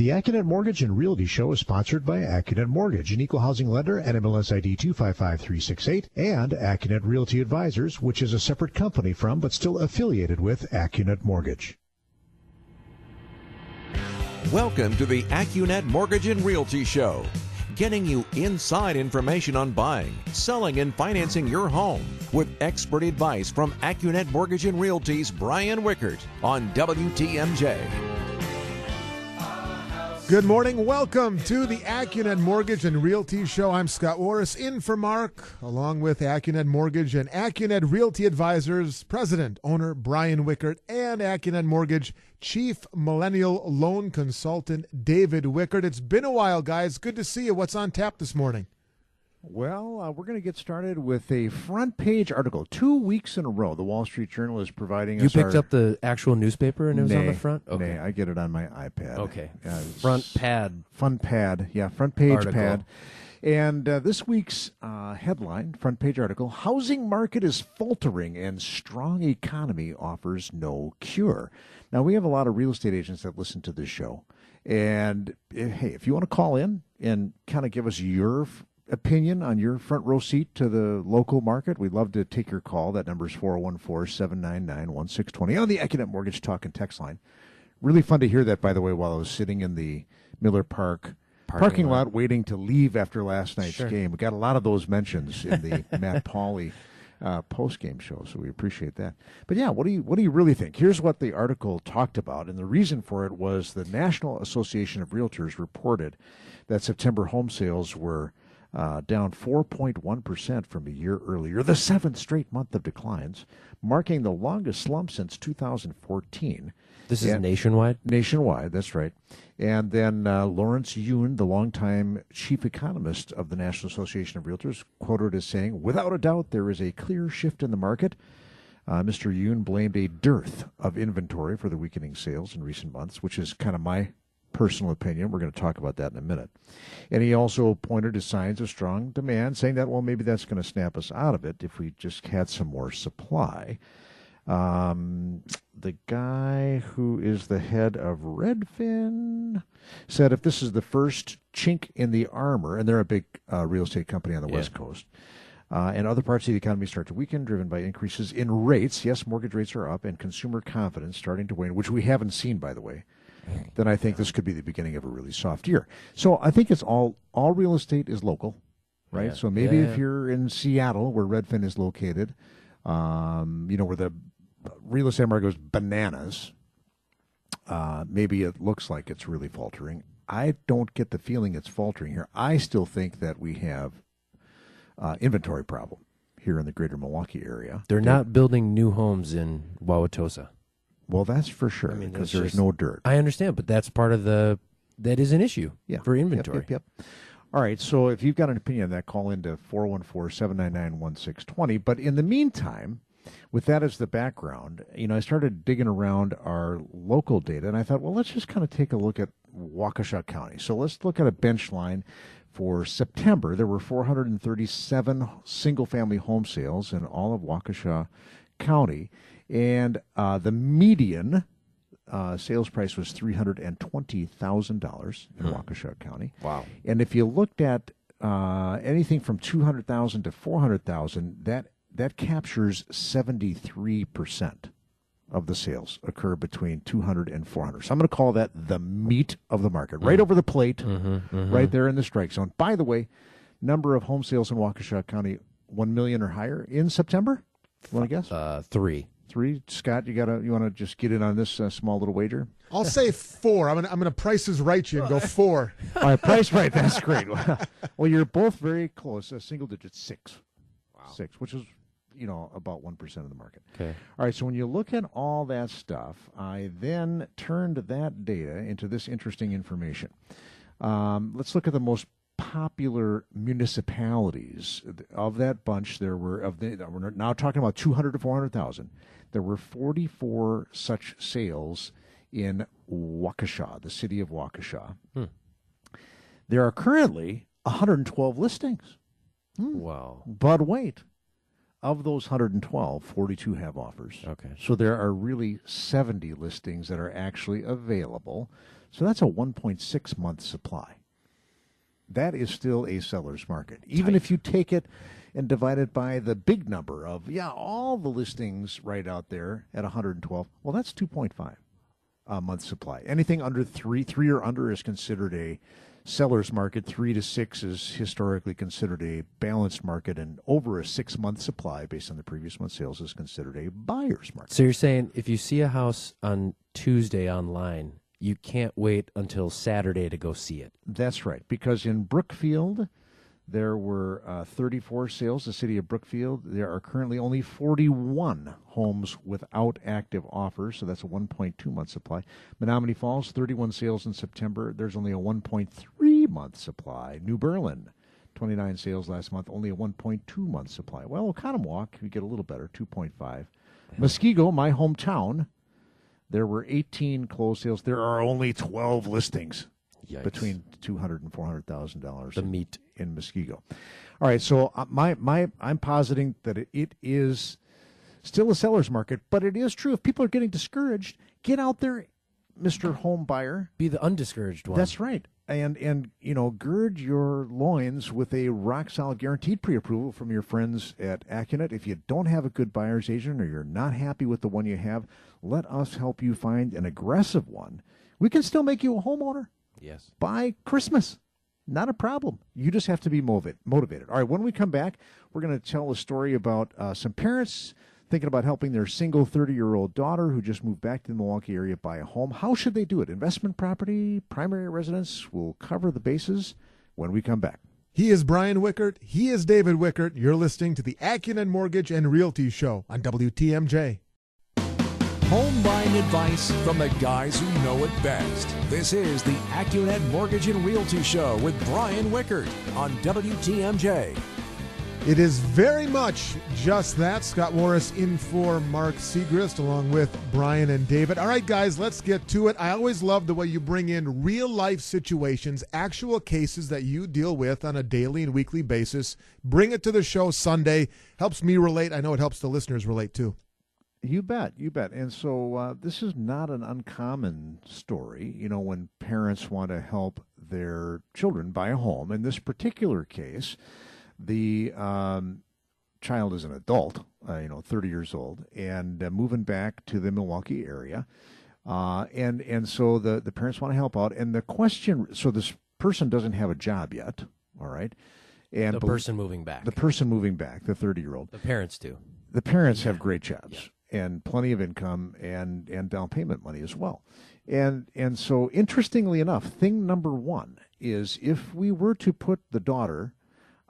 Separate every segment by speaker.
Speaker 1: The Accunet Mortgage and Realty Show is sponsored by Accunet Mortgage, an equal housing lender at MLS ID 255368, and Accunet Realty Advisors, which is a separate company from but still affiliated with Accunet Mortgage.
Speaker 2: Welcome to the Accunet Mortgage and Realty Show, getting you inside information on buying, selling, and financing your home with expert advice from Accunet Mortgage and Realty's Brian Wickert on WTMJ.
Speaker 3: Good morning. Welcome to the Accunet Mortgage and Realty Show. I'm Scott Warris, in for Mark, along with Accunet Mortgage and Accunet Realty Advisors President, owner Brian Wickert, and Accunet Mortgage Chief Millennial Loan Consultant David Wickert. It's been a while, guys. Good to see you. What's on tap this morning?
Speaker 4: Well, uh, we're going to get started with a front page article. Two weeks in a row, the Wall Street Journal is providing
Speaker 5: You
Speaker 4: us.
Speaker 5: picked
Speaker 4: our,
Speaker 5: up the actual newspaper and it was on the front? Okay.
Speaker 4: nay, I get it on my iPad.
Speaker 5: Okay.
Speaker 4: Uh,
Speaker 5: front pad.
Speaker 4: Front pad. Yeah, front page
Speaker 5: Article.
Speaker 4: pad. And uh, this week's uh, headline, front page article Housing market is faltering and strong economy offers no cure. Now, we have a lot of real estate agents that listen to this show. And eh, hey, if you want to call in and kind of give us your opinion on your front row seat to the local market, we'd love to take your call. That number is 414 799 1620 on the Accunet Mortgage Talk and Text line. Really fun to hear that, by the way, while I was sitting in the Miller Park parking, lot. waiting to leave after last night's
Speaker 5: Sure.
Speaker 4: game. We got a lot of those mentions in the Matt Pauley uh, post game show, so we appreciate that. But yeah, what do you what do you really think? Here's what the article talked about, and the reason for it was the National Association of Realtors reported that September home sales were uh, down 4.1% from a year earlier, the seventh straight month of declines, marking the longest slump since 2014.
Speaker 5: This is
Speaker 4: Yeah.
Speaker 5: nationwide?
Speaker 4: Nationwide, that's right. And then uh, Lawrence Yun, the longtime chief economist of the National Association of Realtors, quoted as saying, Without a doubt, there is a clear shift in the market. Uh, Mr. Yun blamed a dearth of inventory for the weakening sales in recent months, which is kind of my personal opinion. We're going to talk about that in a minute. And he also pointed to signs of strong demand, saying that, well, maybe that's going to snap us out of it if we just had some more supply. Um, the guy who is the head of Redfin said if this is the first chink in the armor, and they're a big uh, real estate company on the
Speaker 5: Yeah.
Speaker 4: West Coast, uh, and other parts of the economy start to weaken, driven by increases in rates. Yes, mortgage rates are up, and consumer confidence starting to wane, which we haven't seen, by the way. Then I think this could be the beginning of a really soft year. So I think it's all all real estate is local, right?
Speaker 5: Yeah.
Speaker 4: So maybe
Speaker 5: Yeah,
Speaker 4: if
Speaker 5: yeah.
Speaker 4: you're in Seattle, where Redfin is located, um, you know where the real estate market goes bananas. Uh, maybe it looks like it's really faltering. I don't get the feeling it's faltering here. I still think that we have uh, inventory problem here in the greater Milwaukee area.
Speaker 5: They're not building new homes in Wauwatosa.
Speaker 4: Well, that's for sure
Speaker 5: I mean,
Speaker 4: because there's
Speaker 5: just-
Speaker 4: no dirt.
Speaker 5: I understand, but that's part of the that is an issue
Speaker 4: yeah.
Speaker 5: for
Speaker 4: Yep,
Speaker 5: inventory.
Speaker 4: Yep, yep, All right. So if you've got an opinion on that, call into 414 799 1620. But in the meantime, with that as the background, you know, I started digging around our local data and I thought, well, let's just kind of take a look at Waukesha County. So let's look at a bench line for September. There were 437 single family home sales in all of Waukesha County. And uh, the median uh, sales price was three hundred and twenty thousand dollars in Waukesha County.
Speaker 5: Wow.
Speaker 4: And if you looked at uh, anything from two hundred thousand to four hundred thousand, that that captures seventy three percent of the sales occur between 200 and 400. So I'm going to call that the meat of the market, right over the plate, right there in the strike zone. By the way, number of home sales in Waukesha County, 1 million or higher in September? Want to guess?
Speaker 5: Uh, three.
Speaker 4: Three. Scott, you got to you want to just get in on this uh, small little wager?
Speaker 3: I'll say four. I'm gonna I'm gonna prices right you and go four.
Speaker 4: All right, price right. That's great. well, you're both very close. A single digit six. Six, which is you know about one percent of the market.
Speaker 5: Okay.
Speaker 4: All right, so when you look at all that stuff, I then turned that data into this interesting information. Um, let's look at the most popular municipalities of that bunch. There were of the we're now talking about two hundred to four hundred thousand. There were forty four such sales in Waukesha, the city of Waukesha. Hmm. There are currently 112 listings. Hmm.
Speaker 5: Wow.
Speaker 4: But wait, of those 112, 42 have offers.
Speaker 5: Okay.
Speaker 4: So there are really 70 listings that are actually available. So that's a 1.6 month supply. That is still a seller's market. Even if you take it and divide it by the big number of, yeah, all the listings right out there at 112, well, that's 2.5 a month supply. Anything under three, three or under is considered a seller's market. Three to six is historically considered a balanced market, and over a six month supply based on the previous month's sales is considered a buyer's market.
Speaker 5: So you're saying if you see a house on Tuesday online, you can't wait until Saturday to go see it.
Speaker 4: That's right, because in Brookfield, there were uh, 34 sales. The city of Brookfield, there are currently only 41 homes without active offers, so that's a 1.2 month supply. Menomonee Falls, 31 sales in September. There's only a 1.3 month supply. New Berlin, 29 sales last month, only a 1.2 month supply. Well, Oconomowoc, we get a little better, 2.5. Muskego, my hometown, there were 18 closed sales. There are only 12 listings
Speaker 5: Yikes.
Speaker 4: between 200 and 400,000 dollars
Speaker 5: the meat.
Speaker 4: in Muskego. All right, so uh, my my I'm positing that it, it is still a seller's market, but it is true if people are getting discouraged, get out there, Mister Home Buyer.
Speaker 5: Be the undiscouraged one.
Speaker 4: That's right, and and you know gird your loins with a rock solid guaranteed pre-approval from your friends at Accunet. If you don't have a good buyer's agent or you're not happy with the one you have, let us help you find an aggressive one. We can still make you a homeowner
Speaker 5: Yes.
Speaker 4: by Christmas. Not a problem. You just have to be motiv- motivated. All right, when we come back, we're going to tell a story about uh, some parents thinking about helping their single 30 year old daughter who just moved back to the Milwaukee area buy a home. How should they do it? Investment property, primary residence? We'll cover the bases when we come back.
Speaker 3: He is Brian Wickert. He is David Wickert. You're listening to the Accunet Mortgage and Realty Show on WTMJ.
Speaker 6: Home buying advice from the guys who know it best. This is the AccuNet Mortgage and Realty Show with Brian Wickert on WTMJ.
Speaker 3: It is very much just that. Scott Morris in for Mark Segrist along with Brian and David. All right, guys, let's get to it. I always love the way you bring in real life situations, actual cases that you deal with on a daily and weekly basis. Bring it to the show Sunday. Helps me relate. I know it helps the listeners relate too.
Speaker 4: You bet, you bet. And so uh, this is not an uncommon story, you know, when parents want to help their children buy a home. In this particular case, the um, child is an adult, uh, you know, 30 years old, and uh, moving back to the Milwaukee area. Uh, and and so the, the parents want to help out. And the question so this person doesn't have a job yet, all right? And
Speaker 5: The person moving back.
Speaker 4: the person moving back, the 30 year old
Speaker 5: The parents do.
Speaker 4: the parents have great jobs and plenty of income and and down payment money as well and and so interestingly enough thing number one is if we were to put the daughter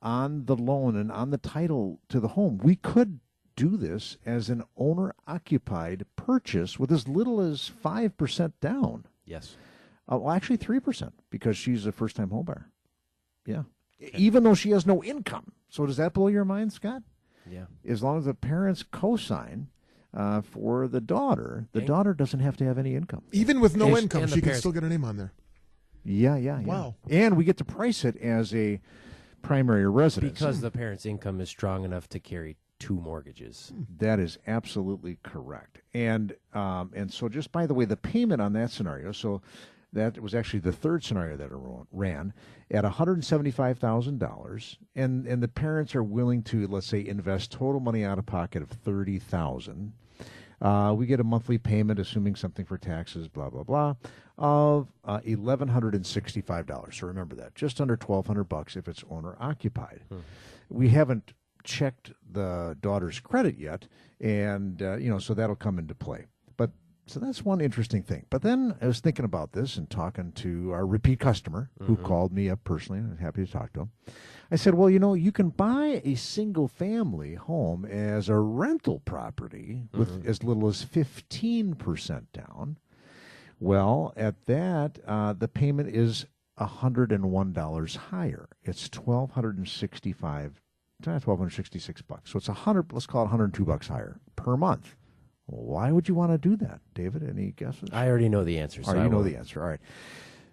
Speaker 4: on the loan and on the title to the home we could do this as an owner occupied purchase with as little as 5% down
Speaker 5: Yes.
Speaker 4: uh, well actually 3% because she's a first time homebuyer yeah even though she has no income so does that blow your mind scott
Speaker 5: Yeah.
Speaker 4: as long as the parents co-sign uh, for the daughter, the
Speaker 5: Okay.
Speaker 4: daughter doesn't have to have any income.
Speaker 3: Even with no
Speaker 5: And-
Speaker 3: income,
Speaker 5: and
Speaker 3: she can
Speaker 5: parents-
Speaker 3: still get her name on there.
Speaker 4: Yeah, yeah, yeah.
Speaker 3: Wow.
Speaker 4: And we get to price it as a primary residence.
Speaker 5: Because the parents' income is strong enough to carry two mortgages.
Speaker 4: that is absolutely correct. And um, and so just by the way, the payment on that scenario, so that was actually the third scenario that ran at one hundred seventy-five thousand dollars, and and the parents are willing to let's say invest total money out of pocket of thirty thousand. Uh, we get a monthly payment, assuming something for taxes, blah blah blah, of uh, eleven hundred and sixty-five dollars. So remember that, just under twelve hundred bucks if it's owner occupied. We haven't checked the daughter's credit yet, and uh, you know, so that'll come into play. But so that's one interesting thing. But then I was thinking about this and talking to our repeat customer who called me up personally. I'm happy to talk to him. I said, well, you know, you can buy a single family home as a rental property with as little as 15% down. Well, at that, uh, the payment is $101 higher. It's 1265 twelve hundred sixty-six bucks. So it's a hundred. Let's call it one hundred two bucks higher per month. Why would you want to do that, David? Any guesses?
Speaker 5: I already know the answer. So
Speaker 4: right,
Speaker 5: I
Speaker 4: you know
Speaker 5: won't.
Speaker 4: the answer. All right.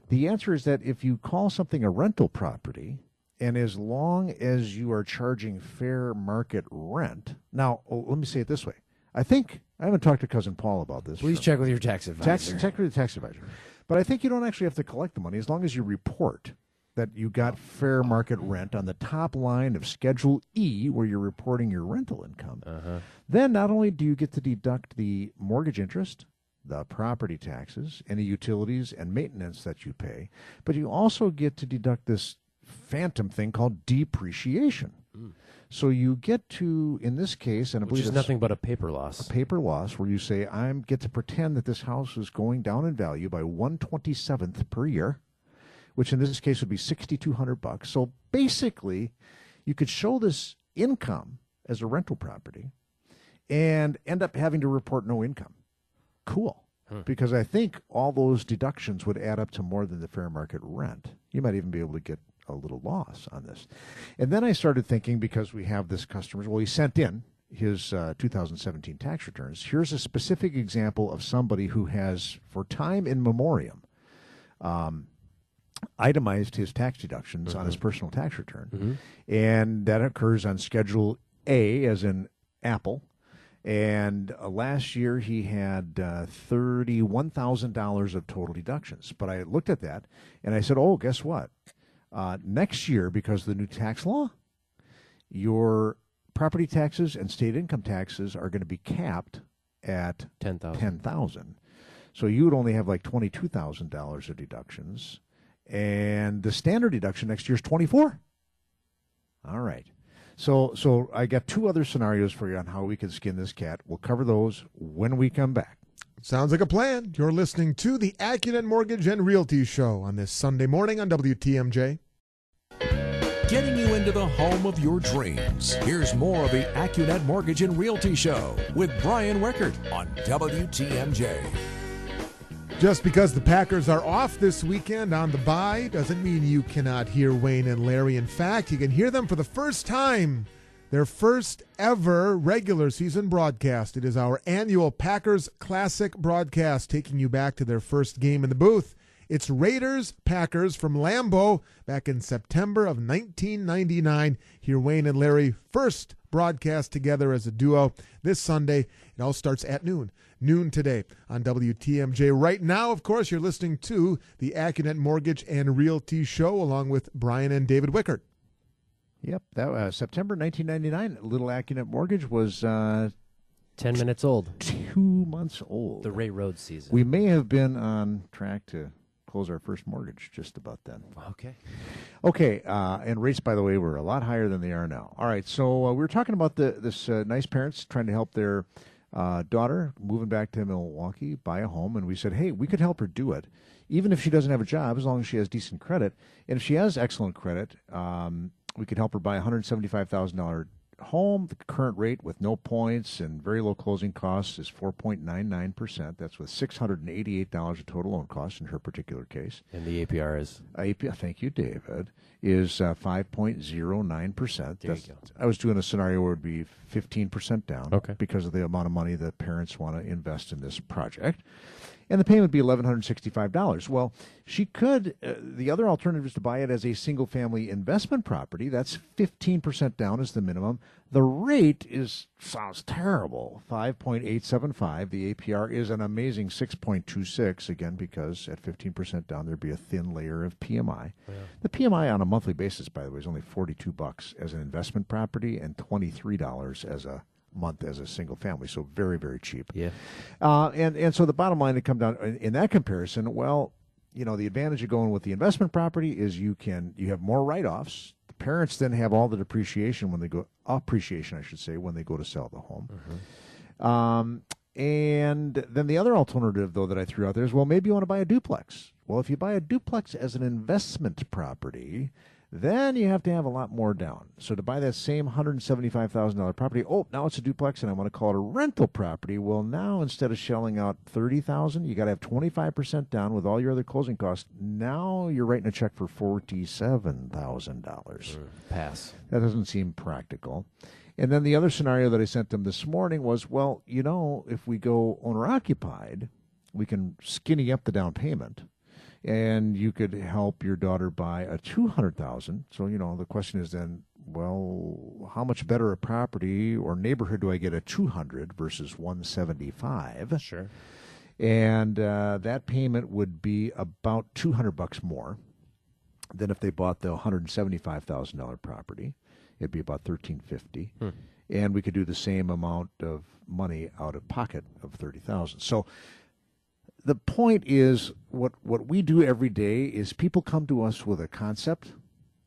Speaker 4: The answer is that if you call something a rental property, and as long as you are charging fair market rent, now oh, let me say it this way: I think I haven't talked to cousin Paul about this.
Speaker 5: Please check with your tax advisor.
Speaker 4: Tax, check with the tax advisor. But I think you don't actually have to collect the money as long as you report that you got fair market rent on the top line of Schedule E, where you're reporting your rental income.
Speaker 5: Uh-huh.
Speaker 4: Then not only do you get to deduct the mortgage interest, the property taxes, any utilities and maintenance that you pay, but you also get to deduct this phantom thing called depreciation. So you get to, in this case, and I
Speaker 5: Which
Speaker 4: believe
Speaker 5: is
Speaker 4: it's
Speaker 5: nothing but a paper loss.
Speaker 4: A paper loss where you say I get to pretend that this house is going down in value by one twenty seventh per year, which in this case would be sixty two hundred bucks. So basically, you could show this income as a rental property, and end up having to report no income. Cool. Hmm. Because I think all those deductions would add up to more than the fair market rent. You might even be able to get a little loss on this. And then I started thinking because we have this customer, well, he sent in his uh, 2017 tax returns. Here's a specific example of somebody who has, for time in memoriam, um, itemized his tax deductions on his personal tax return. And that occurs on Schedule A, as in Apple. And uh, last year he had uh, $31,000 of total deductions. But I looked at that and I said, oh, guess what? Uh, next year, because of the new tax law, your property taxes and state income taxes are going to be capped at
Speaker 5: Ten thousand.
Speaker 4: ten thousand. So you would only have like twenty two thousand dollars of deductions, and the standard deduction next year is twenty four. All right. So so I got two other scenarios for you on how we can skin this cat. We'll cover those when we come back.
Speaker 3: Sounds like a plan. You're listening to the AccuNet Mortgage and Realty Show on this Sunday morning on WTMJ.
Speaker 6: Getting you into the home of your dreams. Here's more of the AccuNet Mortgage and Realty Show with Brian Wickert on WTMJ.
Speaker 3: Just because the Packers are off this weekend on the bye doesn't mean you cannot hear Wayne and Larry. In fact, you can hear them for the first time. Their first ever regular season broadcast. It is our annual Packers Classic broadcast, taking you back to their first game in the booth. It's Raiders Packers from Lambeau back in September of 1999. Here, Wayne and Larry first broadcast together as a duo this Sunday. It all starts at noon. Noon today on WTMJ. Right now, of course, you're listening to the AccuNet Mortgage and Realty Show along with Brian and David Wickert.
Speaker 4: Yep, that uh, September 1999. Little Accunet Mortgage was uh,
Speaker 5: Ten minutes old.
Speaker 4: two months old.
Speaker 5: The Ray Rhodes season.
Speaker 4: we may have been on track to close our first mortgage just about then.
Speaker 5: okay.
Speaker 4: Okay, uh, and rates, by the way, were a lot higher than they are now. All right, so uh, we were talking about the this uh, nice parents trying to help their uh, daughter moving back to Milwaukee buy a home, and we said, hey, we could help her do it, even if she doesn't have a job, as long as she has decent credit. And if she has excellent credit, um, we could help her buy a hundred seventy-five thousand dollar home. The current rate with no points and very low closing costs is four point nine nine percent. That's with six hundred and eighty-eight dollars of total loan costs in her particular case.
Speaker 5: And the APR is
Speaker 4: API, thank you, David, is uh, 5.09%.
Speaker 5: There you go.
Speaker 4: I was doing a scenario where it would be 15% down
Speaker 5: Okay.
Speaker 4: because of the amount of money that parents want to invest in this project. And the payment would be $1,165. Well, she could, uh, the other alternative is to buy it as a single family investment property. That's 15% down is the minimum. The rate is, sounds terrible, 5.875. The APR is an amazing 6.26, again, because at 15% down, there'd be a thin layer of PMI. The PMI on a monthly basis, by the way, is only 42 bucks as an investment property and $23 as a month as a single family. So very, very cheap.
Speaker 5: yeah.
Speaker 4: Uh, and and so the bottom line to come down in, in that comparison, well, you know, the advantage of going with the investment property is you can you have more write offs. The parents then have all the depreciation when they go appreciation, I should say, when they go to sell the home. Um, and then the other alternative, though, that I threw out there is, well, maybe you want to buy a duplex. Well, if you buy a duplex as an investment property, then you have to have a lot more down. So to buy that same $175,000 property, oh, now it's a duplex and I want to call it a rental property. Well, now instead of shelling out 30000 you got to have 25% down with all your other closing costs. Now you're writing a check for $47,000.
Speaker 5: Pass.
Speaker 4: That doesn't seem practical. And then the other scenario that I sent them this morning was, well, you know, if we go owner occupied, we can skinny up the down payment, and you could help your daughter buy a two hundred thousand. So you know, the question is then, well, how much better a property or neighborhood do I get a 200 versus 175?
Speaker 5: Sure.
Speaker 4: And uh, that payment would be about 200 bucks more than if they bought the $175,000 property. It'd be about 1350 and we could do the same amount of money out of pocket of 30,000. So the point is what what we do every day is people come to us with a concept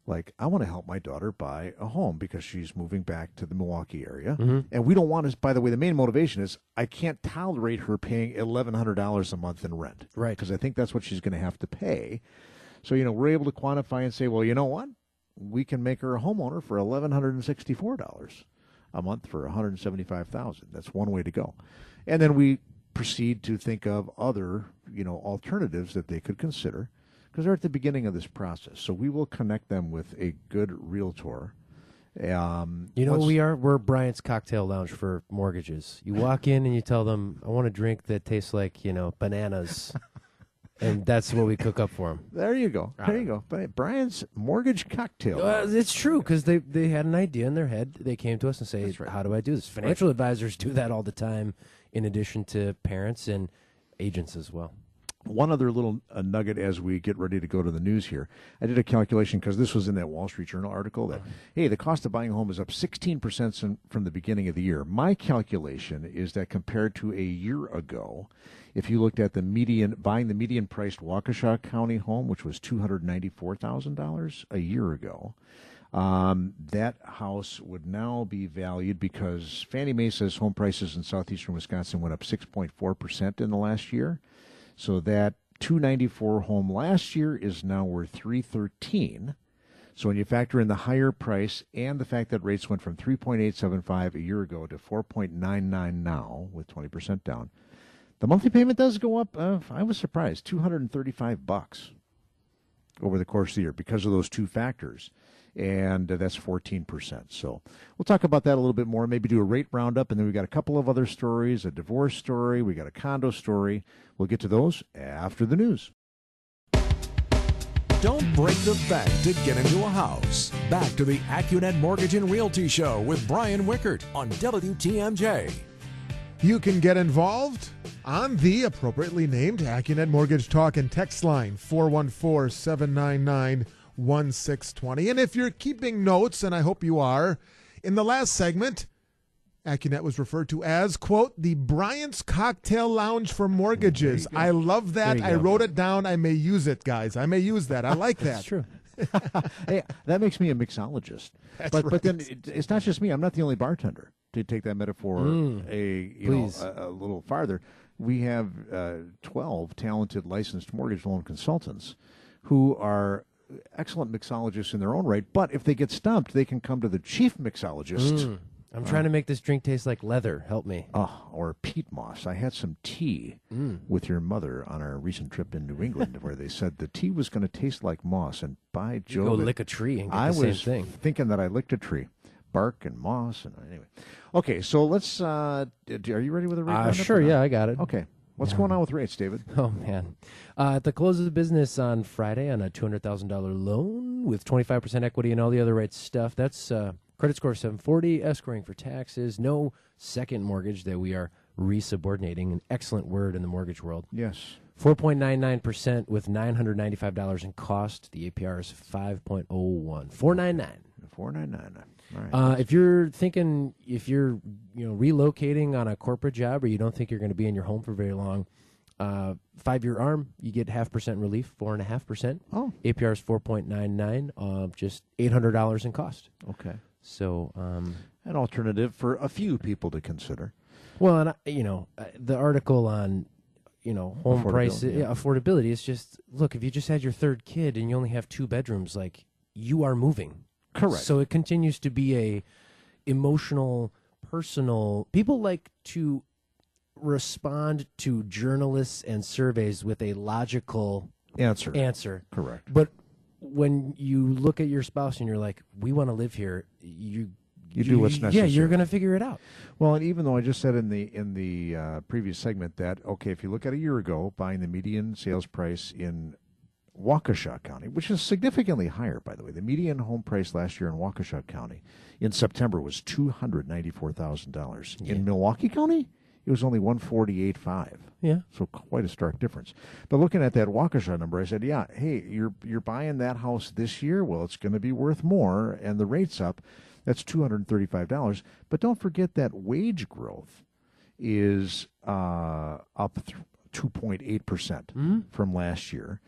Speaker 4: like I want to help my daughter buy a home because she's moving back to the Milwaukee area. Mm-hmm. And we don't want to by the way the main motivation is I can't tolerate her paying $1100 a month in rent.
Speaker 5: Right.
Speaker 4: because I think that's what she's going to have to pay. So you know we're able to quantify and say well you know what? We can make her a homeowner for $1164 a month for 175,000 that's one way to go. And then we proceed to think of other you know alternatives that they could consider because they're at the beginning of this process so we will connect them with a good realtor um,
Speaker 5: You know we are? We're Bryant's Cocktail Lounge for mortgages. You walk in and you tell them, I want a drink that tastes like, you know, bananas. and that's what we cook up for them.
Speaker 4: there you go there you go uh-huh. but brian's mortgage cocktail
Speaker 5: Well, it's true because they, they had an idea in their head. They came to us and say, How do I do this? Financial advisors do that all the time, in addition to parents and agents as well.
Speaker 4: One other little uh, nugget as we get ready to go to the news here. I did a calculation because this was in that Wall Street Journal article that, hey, the cost of buying a home is up 16% sin- from the beginning of the year. My calculation is that compared to a year ago, if you looked at the median, buying the median priced Waukesha County home, which was $294,000 a year ago, um, that house would now be valued because Fannie Mae says home prices in southeastern Wisconsin went up 6.4% in the last year. So that 294 home last year is now worth 313. So when you factor in the higher price and the fact that rates went from 3.875 a year ago to 4.99 now with 20% down, the monthly payment does go up. Uh, I was surprised, 235 bucks over the course of the year because of those two factors. And uh, that's 14%. So we'll talk about that a little bit more, maybe do a rate roundup. And then we've got a couple of other stories a divorce story, we got a condo story. We'll get to those after the news.
Speaker 6: Don't break the bank to get into a house. Back to the AccuNet Mortgage and Realty Show with Brian Wickert on WTMJ.
Speaker 3: You can get involved on the appropriately named AccuNet Mortgage Talk and Text line 414 799 1620. And if you're keeping notes, and I hope you are, in the last segment, AccuNet was referred to as, quote, the Bryant's Cocktail Lounge for Mortgages. I love that. I
Speaker 5: go.
Speaker 3: wrote it down. I may use it, guys. I may use that. I like that.
Speaker 5: That's true.
Speaker 4: hey, that makes me a mixologist.
Speaker 3: That's
Speaker 4: but but then it, it's not just me. I'm not the only bartender. To take that metaphor a you
Speaker 5: please.
Speaker 4: know a, a little farther, we have uh, 12 talented licensed mortgage loan consultants who are excellent mixologists in their own right. But if they get stumped, they can come to the chief mixologist.
Speaker 5: I'm trying to make this drink taste like leather. Help me.
Speaker 4: Oh, or peat Moss. I had some tea with your mother on our recent trip in New England, where they said the tea was going to taste like moss, and by Jove,
Speaker 5: Go lick a tree and get
Speaker 4: I
Speaker 5: the same
Speaker 4: was
Speaker 5: thing.
Speaker 4: thinking that I licked a tree, bark and moss, and anyway. Okay, so let's. Uh, are you ready with rate?
Speaker 5: Uh, sure, yeah, I got it.
Speaker 4: Okay, What's yeah. going on with rates, David?
Speaker 5: Oh man, uh, at the close of the business on Friday on a two hundred thousand dollar loan with twenty five percent equity and all the other right stuff. That's uh, credit score seven forty, escrowing for taxes, no second mortgage that we are resubordinating. An excellent word in the mortgage world.
Speaker 4: Yes.
Speaker 5: 4.99% with $995 in cost. The APR is 5.01. 499
Speaker 4: Four nine nine. All right.
Speaker 5: Uh, if you're thinking, if you're you know relocating on a corporate job, or you don't think you're going to be in your home for very long, uh, five year arm, you get half percent relief, four and a half percent.
Speaker 4: Oh.
Speaker 5: APR is four point nine nine, uh, just eight hundred dollars in cost.
Speaker 4: okay.
Speaker 5: So, um,
Speaker 4: An alternative for a few people to consider.
Speaker 5: well, and I, you know, uh, the article on you know home
Speaker 4: Affordability, yeah.
Speaker 5: yeah, affordability is just look. If you just had your third kid and you only have two bedrooms, like you are moving.
Speaker 4: Correct.
Speaker 5: So it continues to be a emotional, personal. People like to respond to journalists and surveys with a logical
Speaker 4: Answer.
Speaker 5: answer.
Speaker 4: Correct.
Speaker 5: But when you look at your spouse and you're like, "We want to live here," you
Speaker 4: You do what's necessary.
Speaker 5: Yeah, you're going to figure it out.
Speaker 4: Well, and even though I just said in the in the uh, previous segment that okay, if you look at a year ago, buying the median sales price in Waukesha County, which is significantly higher, by the way. The median home price last year in Waukesha County in September was two hundred ninety-four thousand dollars. In Milwaukee County, it was only one forty-eight five.
Speaker 5: Yeah.
Speaker 4: So quite a stark difference. But looking at that Waukesha number, I said, yeah, hey, you're you're buying that house this year. Well, it's going to be worth more, and the rate's up. That's two hundred thirty-five dollars. But don't forget that wage growth is uh, up two point eight percent from last year.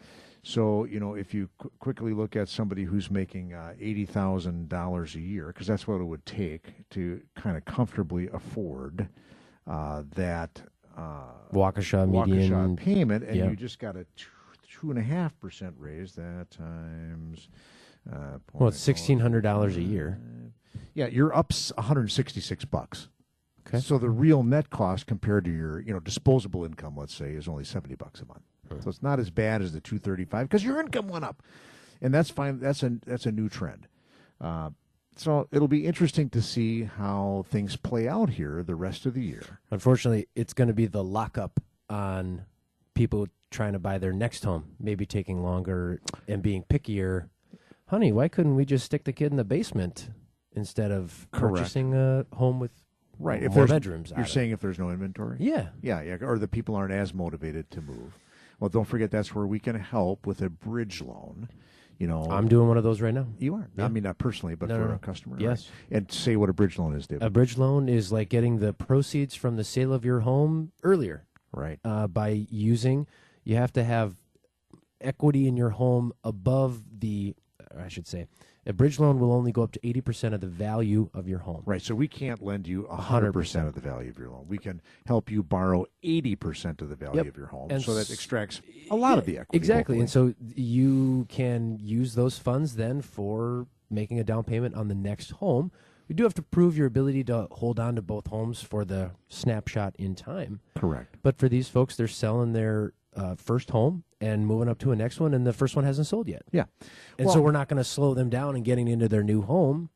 Speaker 4: So you know, if you qu- quickly look at somebody who's making uh, eighty thousand dollars a year, because that's what it would take to kind of comfortably afford uh, that uh,
Speaker 5: Waukesha median.
Speaker 4: Waukesha payment, and
Speaker 5: yeah.
Speaker 4: you just got a two, two and a half percent raise. That times uh,
Speaker 5: Well, it's sixteen hundred dollars a year.
Speaker 4: yeah, you're up s- 166 bucks.
Speaker 5: Okay.
Speaker 4: So the real net cost compared to your, you know, disposable income, let's say, is only 70 bucks a month. So it's not as bad as the 235 because your income went up, and that's fine. That's a that's a new trend. Uh, so it'll be interesting to see how things play out here the rest of the year.
Speaker 5: Unfortunately, it's going to be the lockup on people trying to buy their next home, maybe taking longer and being pickier. Honey, why couldn't we just stick the kid in the basement instead of
Speaker 4: Correct.
Speaker 5: purchasing a home with
Speaker 4: Right. If
Speaker 5: more bedrooms?
Speaker 4: You're
Speaker 5: of it?
Speaker 4: saying if there's no inventory.
Speaker 5: yeah.
Speaker 4: Yeah, yeah, or the people aren't as motivated to move. Well, don't forget that's where we can help with a bridge loan. You know,
Speaker 5: I'm doing one of those right now.
Speaker 4: You are.
Speaker 5: Yeah.
Speaker 4: I mean, not personally, but
Speaker 5: No,
Speaker 4: for
Speaker 5: no,
Speaker 4: a customer.
Speaker 5: Yes.
Speaker 4: right? And say what a bridge loan is, David.
Speaker 5: A bridge loan is like getting the proceeds from the sale of your home earlier
Speaker 4: right.
Speaker 5: uh, by using. You have to have equity in your home above the. I should say, a bridge loan will only go up to eighty percent of the value of your home.
Speaker 4: Right. So we can't lend you 100%
Speaker 5: 100%.
Speaker 4: of the value of your loan. We can help you borrow 80% of the value
Speaker 5: Yep.
Speaker 4: of your home.
Speaker 5: And
Speaker 4: so that extracts a lot of the equity.
Speaker 5: Exactly.
Speaker 4: hopefully.
Speaker 5: And so you can use those funds then for making a down payment on the next home. You do have to prove your ability to hold on to both homes for the snapshot in time.
Speaker 4: Correct.
Speaker 5: But for these folks, they're selling their uh, first home and moving up to a next one, and the first one hasn't sold yet.
Speaker 4: Yeah.
Speaker 5: And
Speaker 4: Well-
Speaker 5: so we're not going to slow them down in getting into their new home.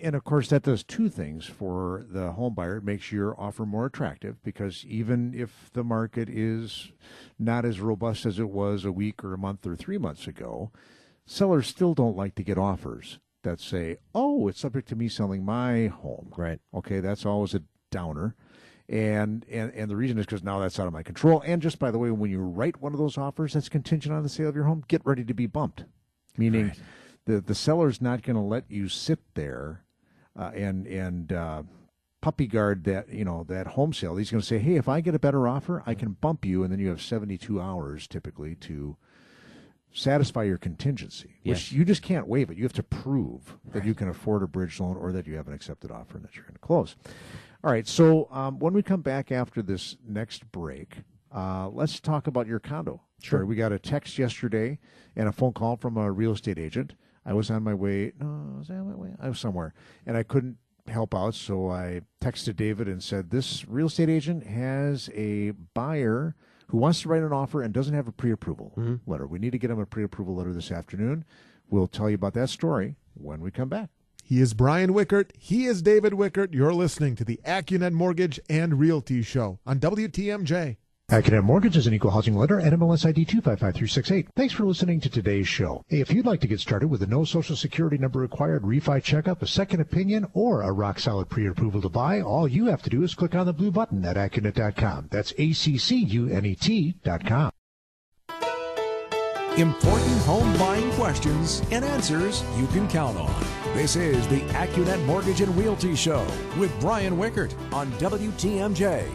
Speaker 4: And of course, that does two things for the home buyer. It makes your offer more attractive because even if the market is not as robust as it was a week or a month or three months ago, sellers still don't like to get offers that say, oh, it's subject to me selling my home.
Speaker 5: Right.
Speaker 4: Okay, that's always a downer. And, and and the reason is because now that's out of my control. And just by the way, when you write one of those offers that's contingent on the sale of your home, get ready to be bumped. Meaning, the the seller's not going to let you sit there uh, and and uh, puppy guard that you know that home sale. He's going to say, "Hey, if I get a better offer, I can bump you," and then you have seventy two hours typically to satisfy your contingency, which
Speaker 5: Yes.
Speaker 4: you just can't waive it. You have to prove that you can afford a bridge loan or that you have an accepted offer and that you're going to close. All right. So um, when we come back after this next break, uh, let's talk about your condo.
Speaker 5: Sure.
Speaker 4: We got a text yesterday and a phone call from a real estate agent. I was on my way. No, was I on my way? I was somewhere, and I couldn't help out, so I texted David and said, "This real estate agent has a buyer who wants to write an offer and doesn't have a pre-approval letter. We need to get him a pre-approval letter this afternoon. We'll tell you about that story when we come back."
Speaker 3: He is Brian Wickert. He is David Wickert. You're listening to the AccuNet Mortgage and Realty Show on WTMJ.
Speaker 1: AccuNet Mortgage is an equal housing lender and MLS ID 255368. Thanks for listening to today's show. Hey, if you'd like to get started with a no social security number required refi checkup, a second opinion, or a rock solid pre-approval to buy, all you have to do is click on the blue button at AccuNet.com. That's A-C-C-U-N-E-T dot com.
Speaker 6: Important home buying questions and answers you can count on. This is the AccuNet Mortgage and Realty Show with Brian Wickert on WTMJ.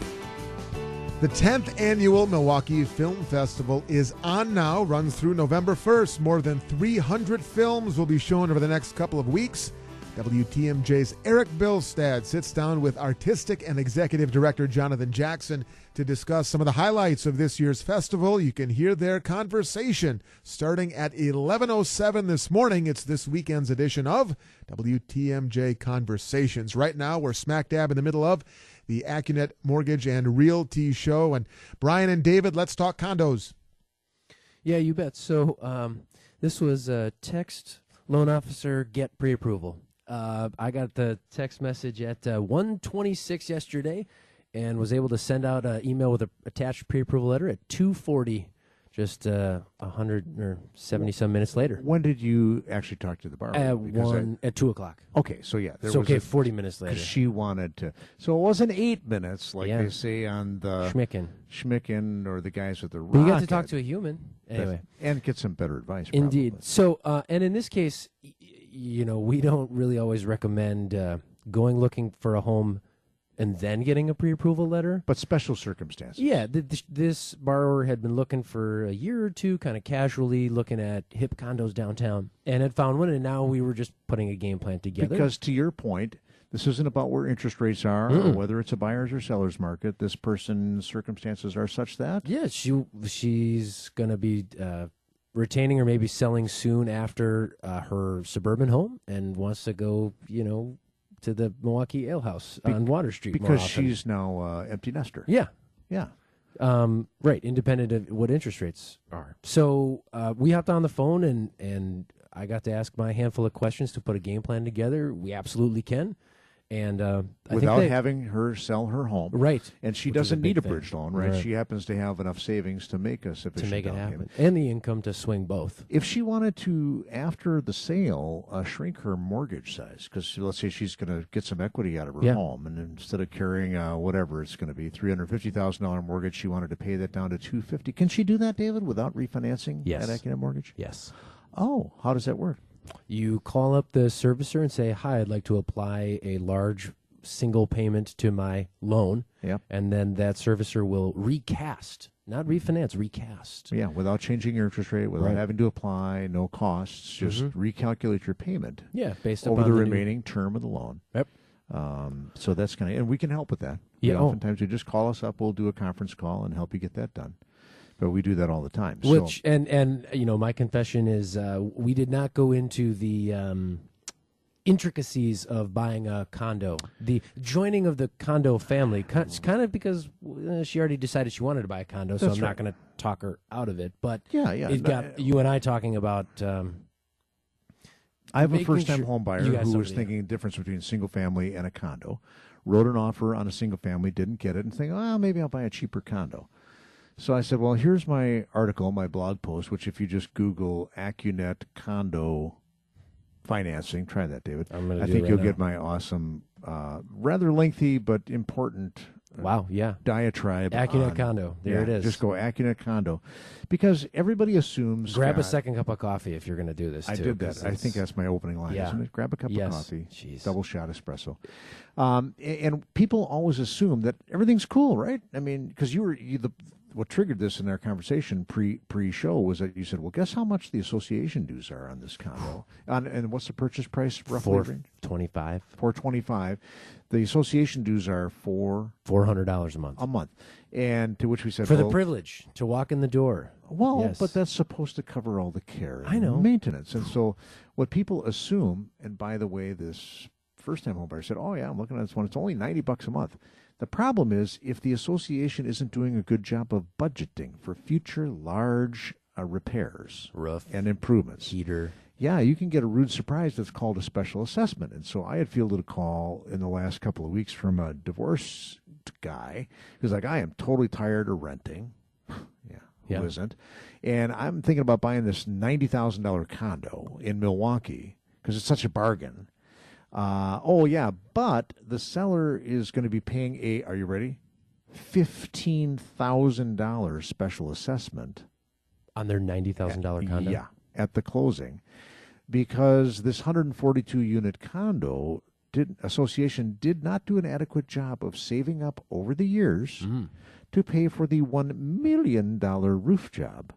Speaker 3: The 10th annual Milwaukee Film Festival is on now, runs through November 1st. More than 300 films will be shown over the next couple of weeks. WTMJ's Eric Bilstad sits down with artistic and executive director Jonathan Jackson to discuss some of the highlights of this year's festival. You can hear their conversation starting at 11:07 this morning. It's this weekend's edition of WTMJ Conversations. Right now, we're smack dab in the middle of the AccuNet Mortgage and Realty Show. And Brian and David, let's talk condos.
Speaker 5: Yeah, you bet. So um, this was a text loan officer get pre-approval. Uh, I got the text message at uh, 1:26 yesterday, and was able to send out an email with an attached pre-approval letter at 2:40 just uh, a hundred or seventy some minutes later.
Speaker 4: When did you actually talk to the borrower?
Speaker 5: At
Speaker 4: Because I-
Speaker 5: one at two o'clock.
Speaker 4: okay, so yeah, there
Speaker 5: So
Speaker 4: was
Speaker 5: okay,
Speaker 4: a-
Speaker 5: forty minutes later.
Speaker 4: she wanted to. So it wasn't eight minutes like
Speaker 5: Yeah.
Speaker 4: they say on the
Speaker 5: Schmicken.
Speaker 4: Schmicken or the guys with the.
Speaker 5: But you got to talk to a human anyway.
Speaker 4: and get some better advice.
Speaker 5: Indeed.
Speaker 4: probably.
Speaker 5: So, uh, and in this case, you know, we don't really always recommend uh, going looking for a home and then getting a pre-approval letter.
Speaker 4: but special circumstances.
Speaker 5: Yeah, th- th- this borrower had been looking for a year or two, kind of casually looking at hip condos downtown, and had found one, and now we were just putting a game plan together.
Speaker 4: Because to your point, this isn't about where interest rates are or
Speaker 5: Mm-mm.
Speaker 4: whether it's a buyer's or seller's market. This person's circumstances are such that
Speaker 5: yeah, she she's gonna be uh, retaining or maybe selling soon after uh, her suburban home, and wants to go, you know, to the Milwaukee Ale House
Speaker 4: Be-
Speaker 5: on Water Street
Speaker 4: because she's now uh, empty nester.
Speaker 5: yeah.
Speaker 4: Yeah.
Speaker 5: Um, right, independent of what interest rates are. So uh, we hopped on the phone and and I got to ask my handful of questions to put a game plan together. We absolutely can, and uh, I
Speaker 4: Without
Speaker 5: think they,
Speaker 4: having her sell her home.
Speaker 5: right
Speaker 4: And she
Speaker 5: a
Speaker 4: doesn't
Speaker 5: big
Speaker 4: need a
Speaker 5: thing.
Speaker 4: bridge loan, right?
Speaker 5: Right.
Speaker 4: She happens to have enough savings to make a sufficient
Speaker 5: to make it happen,
Speaker 4: payment.
Speaker 5: and the income to swing both.
Speaker 4: If she wanted to, after the sale, uh, shrink her mortgage size, because let's say she's going to get some equity out of her
Speaker 5: Yeah.
Speaker 4: home, and instead of carrying uh, whatever it's going to be, three hundred fifty thousand dollar mortgage, she wanted to pay that down to two fifty. Can she do that, David, without refinancing
Speaker 5: Yes.
Speaker 4: at Accunet Mortgage?
Speaker 5: Yes.
Speaker 4: Oh, how does that work?
Speaker 5: You call up the servicer and say, "Hi, I'd like to apply a large single payment to my loan,"
Speaker 4: Yep.
Speaker 5: and then that servicer will recast, not refinance, recast.
Speaker 4: Yeah, without changing your interest rate, without
Speaker 5: Right.
Speaker 4: having to apply, no costs, just
Speaker 5: Mhm.
Speaker 4: recalculate your payment
Speaker 5: Yeah, based
Speaker 4: over
Speaker 5: upon
Speaker 4: the
Speaker 5: new-
Speaker 4: remaining term of the loan.
Speaker 5: Yep.
Speaker 4: Um, so that's kind of, and we can help with that. We
Speaker 5: Yeah, oh.
Speaker 4: oftentimes you just call us up, we'll do a conference call and help you get that done. But we do that all the time. So-
Speaker 5: Which and and you know my confession is uh, we did not go into the um, intricacies of buying a condo, the joining of the condo family. It's kind of because uh, she already decided she wanted to buy a condo, so
Speaker 4: That's
Speaker 5: I'm
Speaker 4: right.
Speaker 5: not going to talk her out of it. But
Speaker 4: yeah, yeah.
Speaker 5: it got you and I talking about. Um,
Speaker 4: I have a first time
Speaker 5: sure-
Speaker 4: home buyer who was thinking the difference between single family and a condo. Wrote an offer on a single family, didn't get it, and thinking, oh, maybe I'll buy a cheaper condo. So I said, well, here's my article, my blog post, which if you just Google Accunet condo financing, try that, David.
Speaker 5: I'm going to
Speaker 4: I think
Speaker 5: right
Speaker 4: you'll
Speaker 5: now.
Speaker 4: get my awesome, uh, rather lengthy but important uh,
Speaker 5: Wow, yeah,
Speaker 4: diatribe.
Speaker 5: Accunet
Speaker 4: on-
Speaker 5: condo. There
Speaker 4: Yeah,
Speaker 5: it is.
Speaker 4: Just go Accunet condo, because everybody assumes.
Speaker 5: grab a second cup of coffee if you're going to do this.
Speaker 4: I
Speaker 5: too,
Speaker 4: did that. I think that's my opening line,
Speaker 5: Yeah.
Speaker 4: isn't it? Grab a cup
Speaker 5: yes.
Speaker 4: of coffee,
Speaker 5: Jeez.
Speaker 4: double shot espresso. Um, a- and people always assume that everything's cool, right? I mean, because you were you, the what triggered this in our conversation pre pre show was that you said, "Well, guess how much the association dues are on this condo, on, and what's the purchase price roughly?
Speaker 5: four twenty five,
Speaker 4: Four twenty five. The association dues are four
Speaker 5: four hundred dollars a month
Speaker 4: a month, and to which we said,
Speaker 5: for the privilege to walk in the door.
Speaker 4: well,
Speaker 5: Yes.
Speaker 4: but that's supposed to cover all the care.
Speaker 5: I know.
Speaker 4: maintenance, and so what people assume. And by the way, this first-time homebuyer said, "Oh yeah, I'm looking at this one. It's only ninety bucks a month." The problem is if the association isn't doing a good job of budgeting for future large uh, repairs
Speaker 5: Roof,
Speaker 4: and improvements.
Speaker 5: heater.
Speaker 4: Yeah, you can get a rude surprise that's called a special assessment. And so I had fielded a call in the last couple of weeks from a divorce guy who's like, I am totally tired of renting. yeah, who
Speaker 5: Yeah.
Speaker 4: not And I'm thinking about buying this $90,000 condo in Milwaukee because it's such a bargain. Uh, oh, yeah, but the seller is going to be paying a, are you ready? $15,000 special assessment
Speaker 5: on their ninety thousand dollar condo.
Speaker 4: yeah, at the closing, because this 142 unit condo did association did not do an adequate job of saving up over the years
Speaker 5: Mm.
Speaker 4: to pay for the one million dollar roof job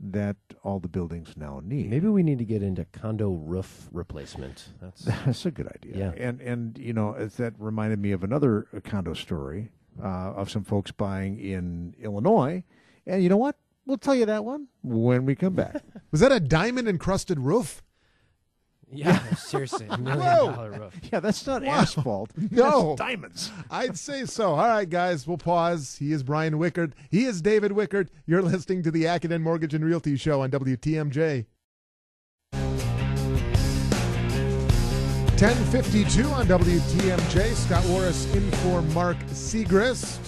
Speaker 4: that all the buildings now need.
Speaker 5: Maybe we need to get into condo roof replacement. That's
Speaker 4: That's a good idea.
Speaker 5: Yeah.
Speaker 4: And and you know that reminded me of another condo story uh, of some folks buying in Illinois, and you know what? We'll tell you that one when we come back.
Speaker 3: Was that a diamond encrusted roof?
Speaker 5: Yeah, seriously, million
Speaker 3: Whoa.
Speaker 5: dollar roof.
Speaker 4: yeah, that's not
Speaker 3: Wow.
Speaker 4: asphalt.
Speaker 3: No.
Speaker 4: That's diamonds.
Speaker 3: I'd say so. All right, guys, we'll pause. He is Brian Wickert. He is David Wickert. You're listening to the Accunet Mortgage and Realty Show on WTMJ. 1052 on WTMJ. Scott Warris in for Mark Segrist.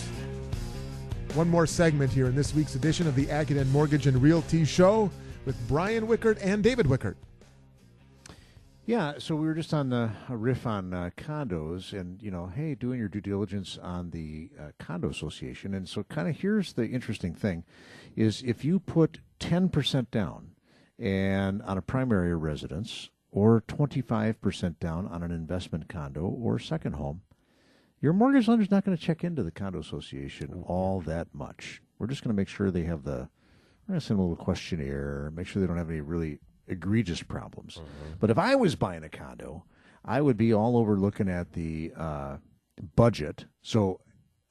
Speaker 3: One more segment here in this week's edition of the AccuNet Mortgage and Realty Show with Brian Wickert and David Wickert.
Speaker 4: Yeah, so we were just on the a riff on uh, condos, and you know, hey, doing your due diligence on the uh, condo association, and so kind of here's the interesting thing, is if you put ten percent down, and on a primary residence, or twenty five percent down on an investment condo or second home, your mortgage lender's not going to check into the condo association all that much. We're just going to make sure they have the, we're going to send a little questionnaire, make sure they don't have any really egregious problems. But if I was buying a condo, I would be all over looking at the uh, budget. So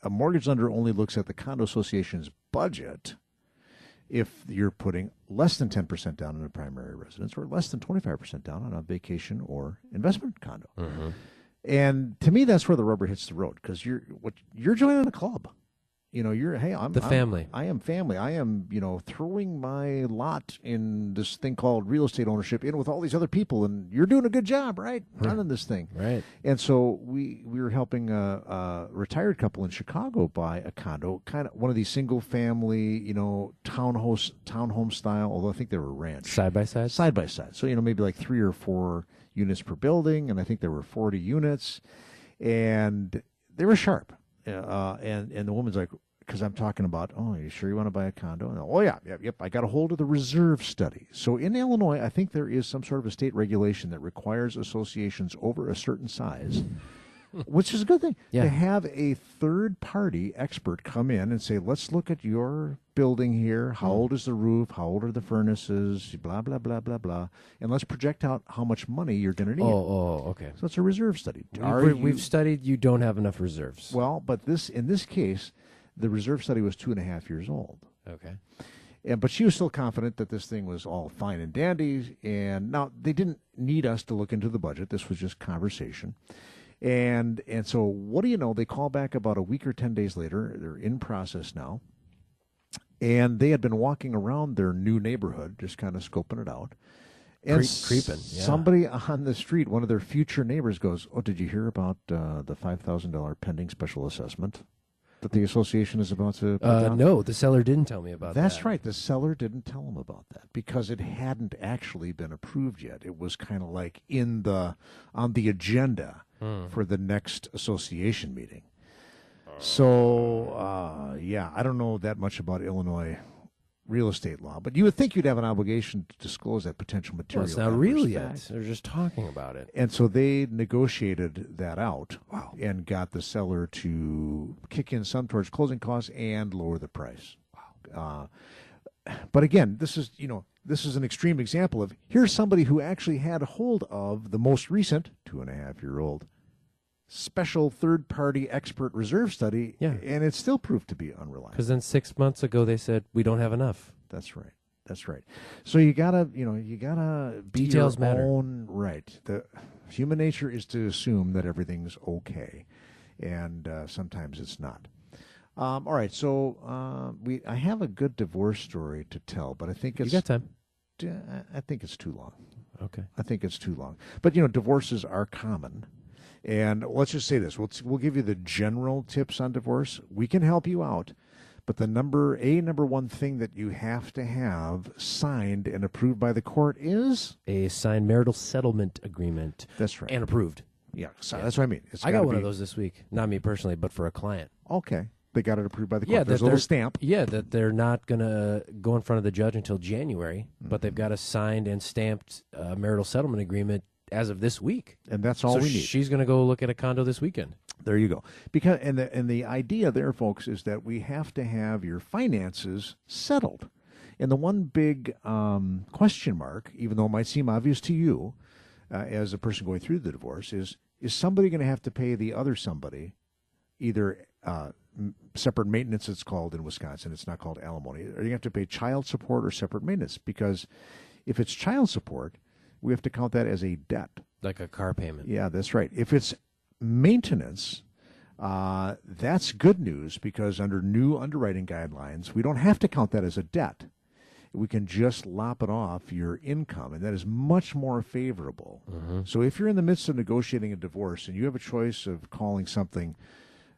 Speaker 4: a mortgage lender only looks at the condo association's budget if you're putting less than 10% down on a primary residence or less than 25% down on a vacation or investment condo. And to me, that's where the rubber hits the road because you're what you're joining a club. You know, you're hey, I'm
Speaker 5: The
Speaker 4: I'm-
Speaker 5: family.
Speaker 4: I am family. I am you know throwing my lot in this thing called real estate ownership in with all these other people, and you're doing a good job, right, running this thing.
Speaker 5: Right.
Speaker 4: And so we we were helping a, a retired couple in Chicago buy a condo, kind of one of these single family, you know, townhouse townhome style. Although I think they were ranch
Speaker 5: Side by side.
Speaker 4: side by side. So you know maybe like three or four units per building, and I think there were forty units, and they were sharp. Uh, and and the woman's like, because I'm talking about, oh, you sure you want to buy a condo? And, oh yeah, yep, yep. I got a hold of the reserve study. So in Illinois, I think there is some sort of a state regulation that requires associations over a certain size. Which is a good thing
Speaker 5: Yeah.
Speaker 4: to have a third party expert come in and say, let's look at your building here. How hmm. old is the roof? How old are the furnaces? Blah, blah, blah, blah, blah. And let's project out how much money you're going to need.
Speaker 5: Oh, oh, okay.
Speaker 4: So it's a reserve study.
Speaker 5: We've,
Speaker 4: you-
Speaker 5: we've studied. You don't have enough reserves.
Speaker 4: well, but this in this case, the reserve study was two and a half years old.
Speaker 5: okay.
Speaker 4: And, but she was still confident that this thing was all fine and dandy. And now they didn't need us to look into the budget. This was just conversation. And and so what do you know? They call back about a week or ten days later. They're in process now. And they had been walking around their new neighborhood, just kind of scoping it out. And
Speaker 5: Creep- creeping, yeah.
Speaker 4: somebody on the street, one of their future neighbors, goes, "Oh, did you hear about uh, the five thousand dollar pending special assessment that the association is about to?"
Speaker 5: Uh,
Speaker 4: down?"
Speaker 5: no, the seller didn't tell me about that.
Speaker 4: That's right. The seller didn't tell him about that because it hadn't actually been approved yet. It was kind of like in the on the agenda for the next association meeting. So uh, yeah, I don't know that much about Illinois real estate law, but you would think you'd have an obligation to disclose that potential material.
Speaker 5: Well, it's not real yet. They're just talking about it.
Speaker 4: And so they negotiated that out wow. and got the seller to kick in some towards closing costs and lower the price. Wow. Uh, but again, this is you know this is an extreme example of here's somebody who actually had hold of the most recent two and a half year old special third party expert reserve study,
Speaker 5: Yeah.
Speaker 4: and it still proved to be unreliable.
Speaker 5: Because then six months ago they said we don't have enough.
Speaker 4: That's right. That's right. So you gotta, you know, you gotta be
Speaker 5: Details
Speaker 4: your
Speaker 5: matter.
Speaker 4: own right. The human nature is to assume that everything's okay, and uh, sometimes it's not. Um, all right, so uh, we I have a good divorce story to tell, but I think
Speaker 5: You
Speaker 4: it's
Speaker 5: got time.
Speaker 4: I think it's too long.
Speaker 5: Okay.
Speaker 4: I think it's too long. But you know, divorces are common. And let's just say this: we'll we'll give you the general tips on divorce. We can help you out, but the number a number one thing that you have to have signed and approved by the court is
Speaker 5: A signed marital settlement agreement
Speaker 4: that's right.
Speaker 5: and approved.
Speaker 4: yeah, so that's what I mean. It's
Speaker 5: I got one of those this week. Not me personally, but for a client.
Speaker 4: Okay, they got it approved by the court.
Speaker 5: Yeah,
Speaker 4: There's a little stamp.
Speaker 5: Yeah, that they're not going to go in front of the judge until January, but
Speaker 4: Mm-hmm.
Speaker 5: they've got a signed and stamped uh, marital settlement agreement as of this week.
Speaker 4: And that's all
Speaker 5: so
Speaker 4: we need.
Speaker 5: she's going to go look at a condo this weekend.
Speaker 4: There you go. Because and the and the idea there, folks, is that we have to have your finances settled. And the one big um, question mark, even though it might seem obvious to you, uh, as a person going through the divorce, is is somebody going to have to pay the other somebody, either uh, separate maintenance? It's called in Wisconsin. It's not called alimony. Are you going to have to pay child support or separate maintenance? Because if it's child support, we have to count that as a debt.
Speaker 5: Like a car payment.
Speaker 4: Yeah, that's right. If it's maintenance, uh, that's good news because under new underwriting guidelines, we don't have to count that as a debt. We can just lop it off your income, and that is much more favorable. So if you're in the midst of negotiating a divorce and you have a choice of calling something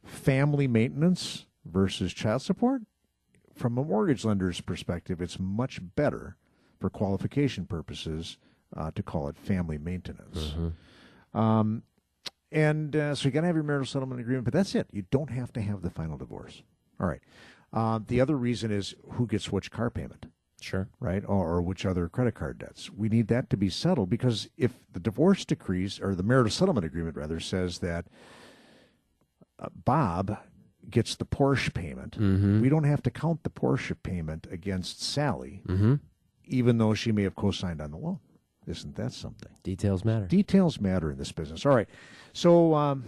Speaker 4: family maintenance versus child support, from a mortgage lender's perspective, it's much better for qualification purposes uh, to call it family maintenance. Um, and uh, so you got to have your marital settlement agreement, but that's it. You don't have to have the final divorce. All right. Uh, the other reason is who gets which car payment
Speaker 5: Sure.
Speaker 4: right? Or, or which other credit card debts. We need that to be settled because if the divorce decrees or the marital settlement agreement rather says that uh, Bob gets the Porsche payment, we don't have to count the Porsche payment against Sally, even though she may have co-signed on the loan. Isn't that something?
Speaker 5: Details matter.
Speaker 4: Details matter in this business. All right. So, um,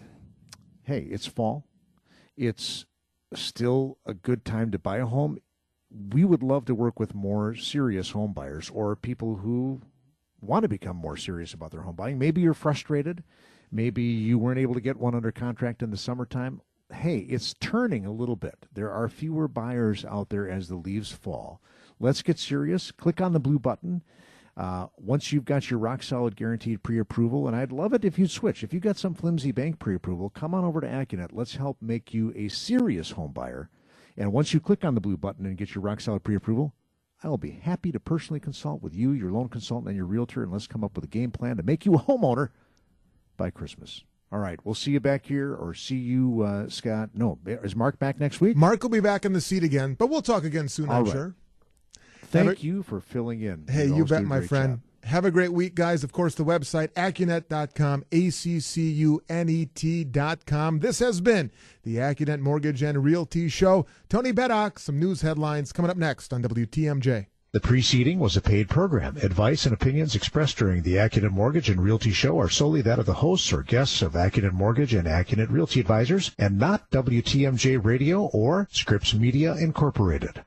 Speaker 4: hey, it's fall. It's still a good time to buy a home. We would love to work with more serious home buyers or people who want to become more serious about their home buying. Maybe you're frustrated. Maybe you weren't able to get one under contract in the summertime. Hey, it's turning a little bit. There are fewer buyers out there as the leaves fall. Let's get serious. Click on the blue button. Uh, once you've got your rock solid guaranteed pre approval, and I'd love it if you'd switch. If you've got some flimsy bank pre approval, come on over to AccuNet. Let's help make you a serious home buyer. And once you click on the blue button and get your rock solid pre approval, I'll be happy to personally consult with you, your loan consultant, and your realtor, and let's come up with a game plan to make you a homeowner by Christmas. All right, we'll see you back here, or see you, uh, Scott. No, is Mark back next week?
Speaker 3: Mark will be back in the seat again, but we'll talk again soon,
Speaker 4: All
Speaker 3: I'm
Speaker 4: right.
Speaker 3: sure.
Speaker 4: Thank
Speaker 3: a-
Speaker 4: you for filling in.
Speaker 3: Hey,
Speaker 4: You
Speaker 3: you bet, my friend.
Speaker 4: job.
Speaker 3: Have a great week, guys. Of course, the website, accunet.com, A-C-C-U-N-E-T dot com. This has been the AccuNet Mortgage and Realty Show. Tony Beddock, some news headlines coming up next on WTMJ.
Speaker 1: The preceding was a paid program. Advice and opinions expressed during the Accunet Mortgage and Realty Show are solely that of the hosts or guests of Accunet Mortgage and Accunet Realty Advisors and not WTMJ Radio or Scripps Media Incorporated.